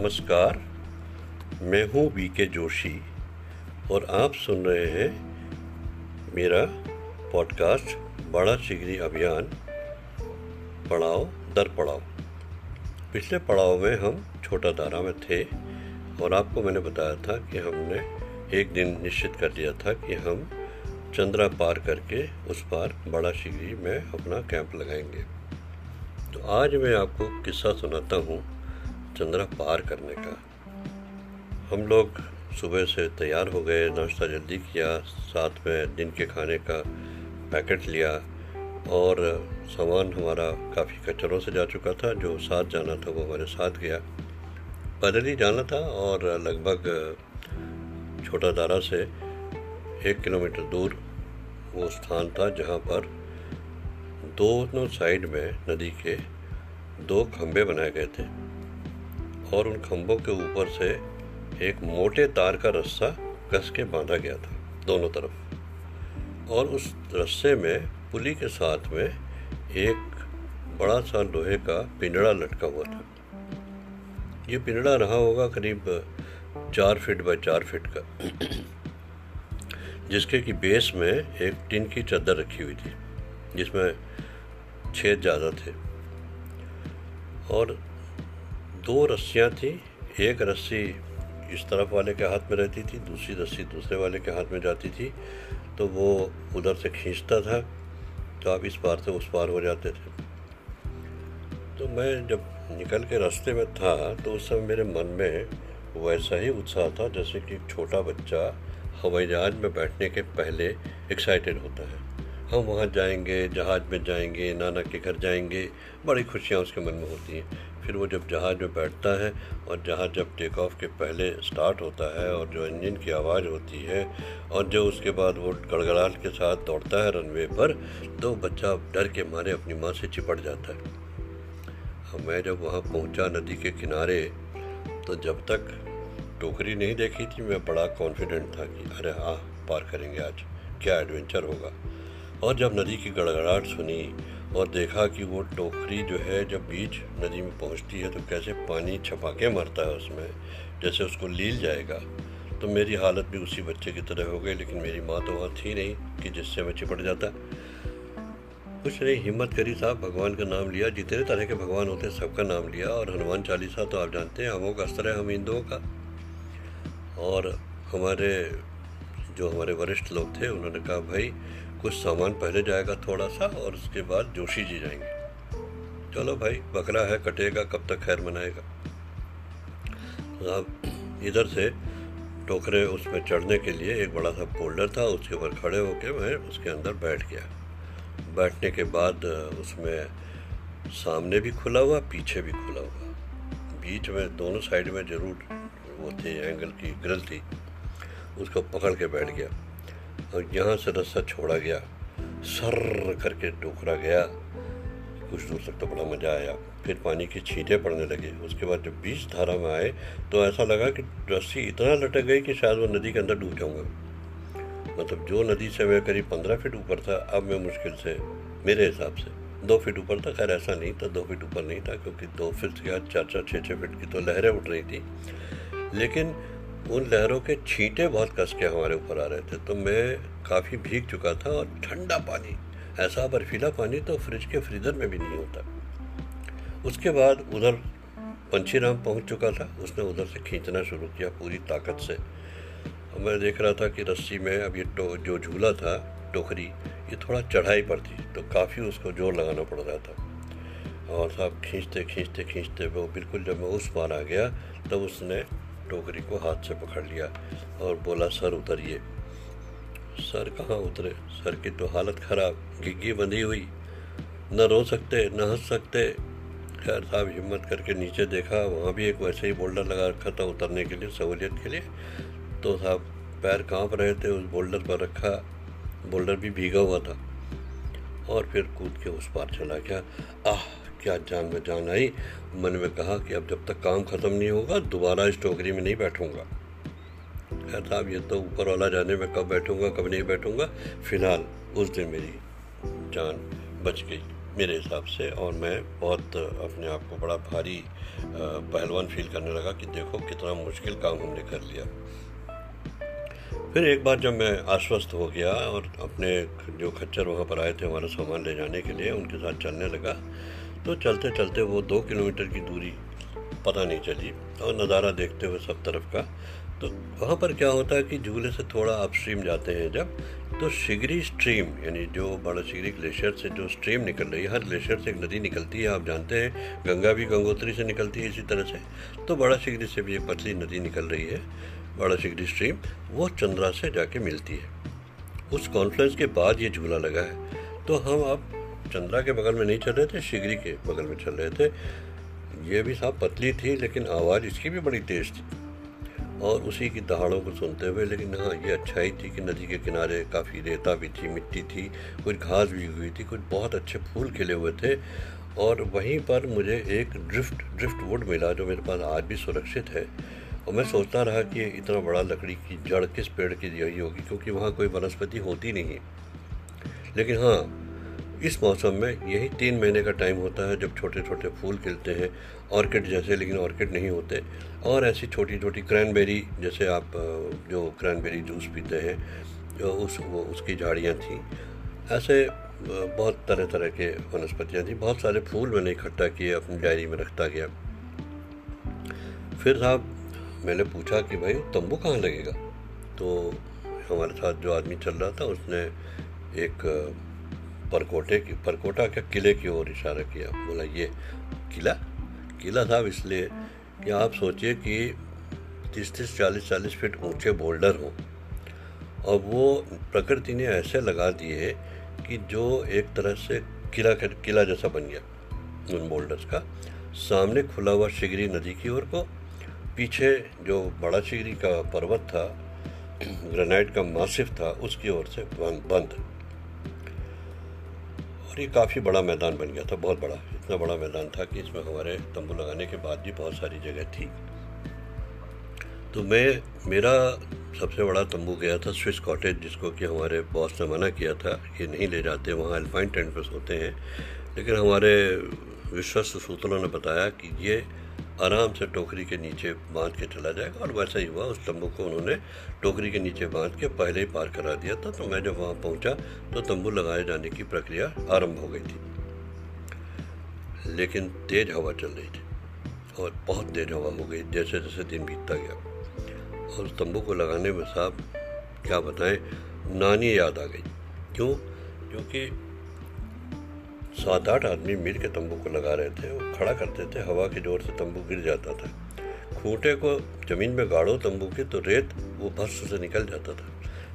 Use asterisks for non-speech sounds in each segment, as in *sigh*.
नमस्कार, मैं हूँ वी के जोशी और आप सुन रहे हैं मेरा पॉडकास्ट बड़ा चिगरी अभियान पढ़ाओ दर पड़ाव। पिछले पड़ाव में हम छोटा दारा में थे और आपको मैंने बताया था कि हमने एक दिन निश्चित कर लिया था कि हम चंद्रा पार करके उस पार बड़ा शिगरी में अपना कैंप लगाएँगे। तो आज मैं आपको किस्सा सुनाता हूँ। चंद्रा पार करने का। हम लोग सुबह से तैयार हो गए, नाश्ता जल्दी किया, साथ में दिन के खाने का पैकेट लिया और सामान हमारा काफ़ी कचरों से जा चुका था, जो साथ जाना था वो हमारे साथ गया। पैदल ही जाना था और लगभग छोटा दारा से एक किलोमीटर दूर वो स्थान था, जहाँ पर दोनों साइड में नदी के दो खंबे बनाए गए थे। और उन खंभों के ऊपर से एक मोटे तार का रस्सा कस के बांधा गया था, दोनों तरफ़। और उस रस्से में, पुली के साथ में, एक बड़ा सा लोहे का पिंजड़ा लटका हुआ था। ये पिंजड़ा रहा होगा करीब चार फीट बाय चार फीट का, *clears throat* जिसके की बेस में एक टिन की चादर रखी हुई थी, जिसमें छेद ज़्यादा थे। और दो रस्सियाँ थी, एक रस्सी इस तरफ़ वाले के हाथ में रहती थी, दूसरी रस्सी दूसरे वाले के हाथ में जाती थी तो वो उधर से खींचता था तो आप इस पार से उस पार हो जाते थे। तो मैं जब निकल के रास्ते में था तो उस समय मेरे मन में वैसा ही उत्साह था, जैसे कि एक छोटा बच्चा हवाई जहाज़ में बैठने के पहले एक्साइटेड होता है। हम वहाँ जाएँगे, जहाज़ में जाएँगे, नाना के घर जाएँगे, बड़ी खुशियाँ उसके मन में होती हैं। फिर वो जब जहाज़ में बैठता है और जहाज़ जब टेक ऑफ़ के पहले स्टार्ट होता है और जो इंजन की आवाज़ होती है और जो उसके बाद वो गड़गड़ाहट के साथ दौड़ता है रनवे पर तो बच्चा डर के मारे अपनी माँ से चिपट जाता है। और मैं जब वहाँ पहुँचा नदी के किनारे तो जब तक टोकरी नहीं देखी थी, मैं बड़ा कॉन्फिडेंट था कि अरे हाँ पार करेंगे आज। क्या एडवेंचर होगा? और जब नदी की गड़गड़ाहट सुनी और देखा कि वो टोकरी जो है, जब बीच नदी में पहुँचती है तो कैसे पानी छपा के मरता है उसमें, जैसे उसको लील जाएगा। तो मेरी हालत भी उसी बच्चे की तरह हो गई, लेकिन मेरी माँ तो वहाँ थी नहीं, कि जिससे मैं चिपट जाता। कुछ नहीं, हिम्मत करी साहब, भगवान का नाम लिया, जितने तरह के भगवान होते हैं, सबका नाम लिया, और हनुमान चालीसा तो आप जानते हैं, हमों का अस्तर है, हम हिंदुओं का। और हमारे, जो हमारे वरिष्ठ लोग थे, उन्होंने कहा, भाई कुछ सामान पहले जाएगा थोड़ा सा और उसके बाद जोशी जी जाएँगे। चलो भाई, बकरा है, कटेगा, कब तक खैर मनाएगा? इधर से टोकरे उसमें चढ़ने के लिए एक बड़ा सा फोल्डर था, उसके ऊपर खड़े होकर मैं उसके अंदर बैठ गया। बैठने के बाद उसमें सामने भी खुला हुआ, पीछे भी खुला हुआ। बीच में दोनों साइड में ज़रूर वो थी, एंगल की, ग्रिल थी। उसको पकड़ के बैठ गया। और यहाँ से रस्सा छोड़ा गया। सर करके टोकरा गया। कुछ दूर तक तो बड़ा मज़ा आया। फिर पानी की छींटें पड़ने लगे। उसके बाद जब बीच धारा में आए तो ऐसा लगा कि रस्सी इतना लटक गई कि शायद वो नदी के अंदर डूब जाऊँगा। मतलब जो नदी से मैं करीब पंद्रह फीट ऊपर था, अब मैं मुश्किल से, मेरे हिसाब से, दो फीट ऊपर था। खैर, ऐसा नहीं था, दो फीट ऊपर नहीं था, क्योंकि दो फीट या चार चार छः छः फीट की तो लहरें उठ रही थी। लेकिन उन लहरों के छींटे बहुत कस के हमारे ऊपर आ रहे थे तो मैं काफ़ी भीग चुका था और ठंडा पानी, ऐसा बर्फीला पानी तो फ्रिज के फ्रीज़र में भी नहीं होता। उसके बाद उधर पंछी राम पहुँच चुका था, उसने उधर से खींचना शुरू किया पूरी ताकत से। मैं देख रहा था कि रस्सी में अब ये जो झूला था, टोकरी, ये थोड़ा चढ़ाई पर थी तो काफ़ी उसको ज़ोर लगाना पड़ रहा था। और साहब खींचते खींचते खींचते वो बिल्कुल जब मैं उस पार आ गया, तब तो उसने टोकरी को हाथ से पकड़ लिया और बोला, सर, उतरिए। सर, कहाँ उतरे? सर की तो हालत ख़राब गिग्गी बंधी हुई। न रो सकते, न हंस सकते। खैर, साहब, हिम्मत करके नीचे देखा, वहाँ भी एक वैसे ही बोल्डर लगा रखा था उतरने के लिए, सहूलियत के लिए। तो साहब, पैर काँप रहे थे, उस बोल्डर पर रखा, बोल्डर भी भीगा हुआ था। और फिर कूद के उस पार चला गया। आह! क्या जान जान आई? मन में कहा कि अब जब तक काम ख़त्म नहीं होगा, दोबारा इस टोकरी में नहीं बैठूँगा। खैर साहब, ये तो ऊपर वाला जाने में कब बैठूँगा, कब नहीं बैठूँगा। फ़िलहाल उस दिन मेरी जान बच गई मेरे हिसाब से और मैं बहुत अपने आप को बड़ा भारी पहलवान फील करने लगा कि देखो कितना मुश्किल काम हमने कर लिया। फिर एक बार जब मैं आश्वस्त हो गया और अपने जो खच्चर वहाँ पर आए थे हमारा सामान ले जाने के लिए, उनके साथ चलने लगा। तो चलते चलते वो दो किलोमीटर की दूरी पता नहीं चली और नज़ारा देखते हुए सब तरफ़ का। तो वहाँ पर क्या होता है कि झूले से थोड़ा अपस्ट्रीम जाते हैं जब तो शिगरी स्ट्रीम, यानी जो बड़ा शिगरी ग्लेशियर से जो स्ट्रीम निकल रही है, हर ग्लेशियर से एक नदी निकलती है, आप जानते हैं, गंगा भी गंगोत्री से निकलती है इसी तरह से। तो बड़ा शिगरी से भी एक पतली नदी निकल रही है, बड़ा शिगरी स्ट्रीम, वो चंद्रा से जाके मिलती है। उस कॉन्फ्रेंस के बाद ये झूला लगा है। तो हम अब चंद्रा के बगल में नहीं चल रहे थे, शिगरी के बगल में चल रहे थे। ये भी साफ़ पतली थी, लेकिन आवाज़ इसकी भी बड़ी तेज़ थी। और उसी की दहाड़ों को सुनते हुए, लेकिन हाँ ये अच्छाई थी कि नदी के किनारे काफ़ी रेता भी थी, मिट्टी थी, कुछ घास भी हुई थी, कुछ बहुत अच्छे फूल खिले हुए थे। और वहीं पर मुझे एक ड्रिफ्ट ड्रिफ्ट वुड मिला जो मेरे पास आज भी सुरक्षित है। और मैं सोचता रहा कि इतना बड़ा लकड़ी की जड़ किस पेड़ की यही होगी, क्योंकि वहाँ कोई वनस्पति होती नहीं। लेकिन हाँ इस मौसम में यही तीन महीने का टाइम होता है जब छोटे छोटे फूल खिलते हैं ऑर्किड जैसे, लेकिन ऑर्किड नहीं होते। और ऐसी छोटी छोटी क्रैनबेरी जैसे आप जो क्रैनबेरी जूस पीते हैं जो उस, वो, उसकी झाड़ियाँ थी। ऐसे बहुत तरह तरह के वनस्पतियाँ थी। बहुत सारे फूल मैंने इकट्ठा किए, अपनी डायरी में रखता गया। फिर साहब, मैंने पूछा कि भाई, तंबू कहाँ लगेगा? तो हमारे साथ जो आदमी चल रहा था, उसने एक परकोटे की, परकोटा के किले की ओर इशारा किया। बोला, ये किला? किला साहब, इसलिए कि आप सोचिए कि तीस तीस चालीस चालीस फीट ऊँचे बोल्डर हों। और वो प्रकृति ने ऐसे लगा दिए कि जो एक तरह से किला किला जैसा बन गया उन बोल्डर्स का। सामने खुला हुआ शिगरी नदी की ओर को, पीछे जो बड़ा शिगरी का पर्वत था, *clears throat* ग्रेनाइट का मासिफ था, उसकी ओर से बंद। और ये काफ़ी बड़ा मैदान बन गया था, बहुत बड़ा, इतना बड़ा मैदान था कि इसमें हमारे तंबू लगाने के बाद भी बहुत सारी जगह थी। तो मैं, मेरा सबसे बड़ा तंबू गया था, स्विस कॉटेज जिसको कि हमारे बॉस ने मना किया था कि नहीं ले जाते, वहाँ अल्फाइन टेंट पर सोते हैं। लेकिन हमारे विश्वस्त सूत्रों ने बताया कि ये आराम से टोकरी के नीचे बाँध के चला जाएगा और वैसा ही हुआ, उस तंबू को उन्होंने टोकरी के नीचे बाँध के पहले ही पार करा दिया था। तो मैं जब वहाँ पहुँचा तो तंबू लगाए जाने की प्रक्रिया आरंभ हो गई थी। लेकिन तेज़ हवा चल रही थी और बहुत तेज़ हवा हो गई जैसे जैसे दिन बीतता गया। और उस तंबू को लगाने में साहब, क्या बताएँ, नानी याद आ गई। क्यों? क्योंकि सात आठ आदमी मिल के तंबू को लगा रहे थे और खड़ा करते थे, हवा के ज़ोर से तंबू गिर जाता था। खूंटे को ज़मीन में गाड़ो तंबू के तो रेत वो भस से निकल जाता था।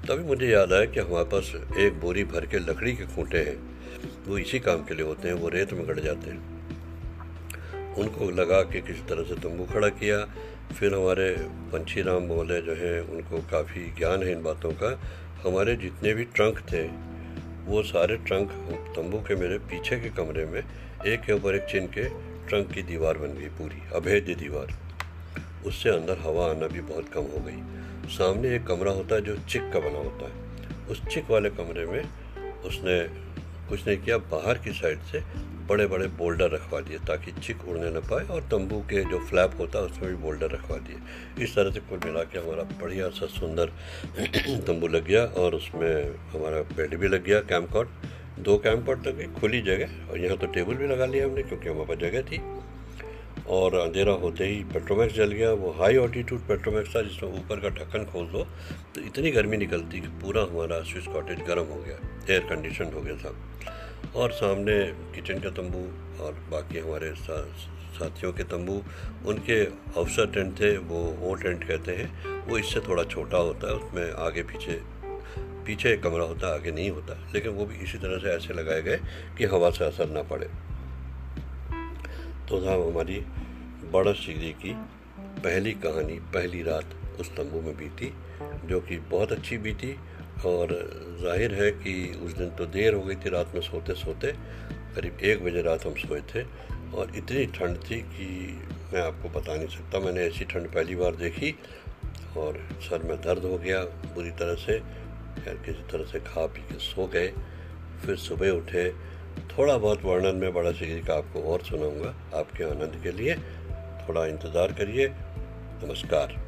तभी मुझे याद आया कि हमारे पास एक बोरी भर के लकड़ी के खूंटे हैं। वो इसी काम के लिए होते हैं, वो रेत में गड़ जाते हैं। उनको लगा के किसी तरह से तंबू खड़ा किया। फिर हमारे पंछी राम महोदय जो हैं, उनको काफ़ी ज्ञान है इन बातों का। हमारे जितने भी ट्रंक थे वो सारे ट्रंक तंबू के मेरे पीछे के कमरे में, एक के ऊपर एक चिन के ट्रंक की दीवार बन गई पूरी, अभेद्य दीवार। उससे अंदर हवा आना भी बहुत कम हो गई। सामने एक कमरा होता है जो चिक का बना होता है। उस चिक वाले कमरे में उसने कुछ नहीं किया, बाहर की साइड से बड़े बड़े बोल्डर रखवा दिए ताकि चिक उड़ने न पाए और तंबू के जो फ्लैप होता है उसमें भी बोल्डर रखवा दिए। इस तरह से कुल मिला के हमारा बढ़िया सा सुंदर *clears throat* तंबू लग गया और उसमें हमारा बेड भी लग गया कैंप कॉट दो कैंप कॉट तक एक खुली जगह और यहाँ तो टेबल भी लगा लिया हमने क्योंकि हमारे पास जगह थी। और अंधेरा होते ही पेट्रोमैक्स जल गया, वो हाई ऑल्टीट्यूड पेट्रोमैक्स था जिसमें ऊपर का ढक्कन खोल दो तो इतनी गर्मी निकलती कि पूरा हमारा स्विच कॉटेज गर्म हो गया एयर कंडीशन हो गया था। और सामने किचन का तंबू और बाकी हमारे सा, साथियों के तंबू उनके अवसर टेंट थे वो वो टेंट कहते हैं। वो इससे थोड़ा छोटा होता है उसमें आगे पीछे पीछे एक कमरा होता है आगे नहीं होता। लेकिन वो भी इसी तरह से ऐसे लगाए गए कि हवा से असर ना पड़े। तो था हमारी बड़ा शिगरी की पहली कहानी पहली रात उस तंबू में बीती जो कि बहुत अच्छी बीती और ज़ाहिर है कि उस दिन तो देर हो गई थी, रात में सोते सोते करीब एक बजे रात हम सोए थे और इतनी ठंड थी कि मैं आपको बता नहीं सकता, मैंने ऐसी ठंड पहली बार देखी और सर में दर्द हो गया बुरी तरह से, खैर किसी तरह से खा पी के सो गए। फिर सुबह उठे, थोड़ा बहुत वर्णन में बड़ा सिगरी का आपको और सुनाऊँगा, आपके आनंद के लिए। थोड़ा इंतज़ार करिए, नमस्कार।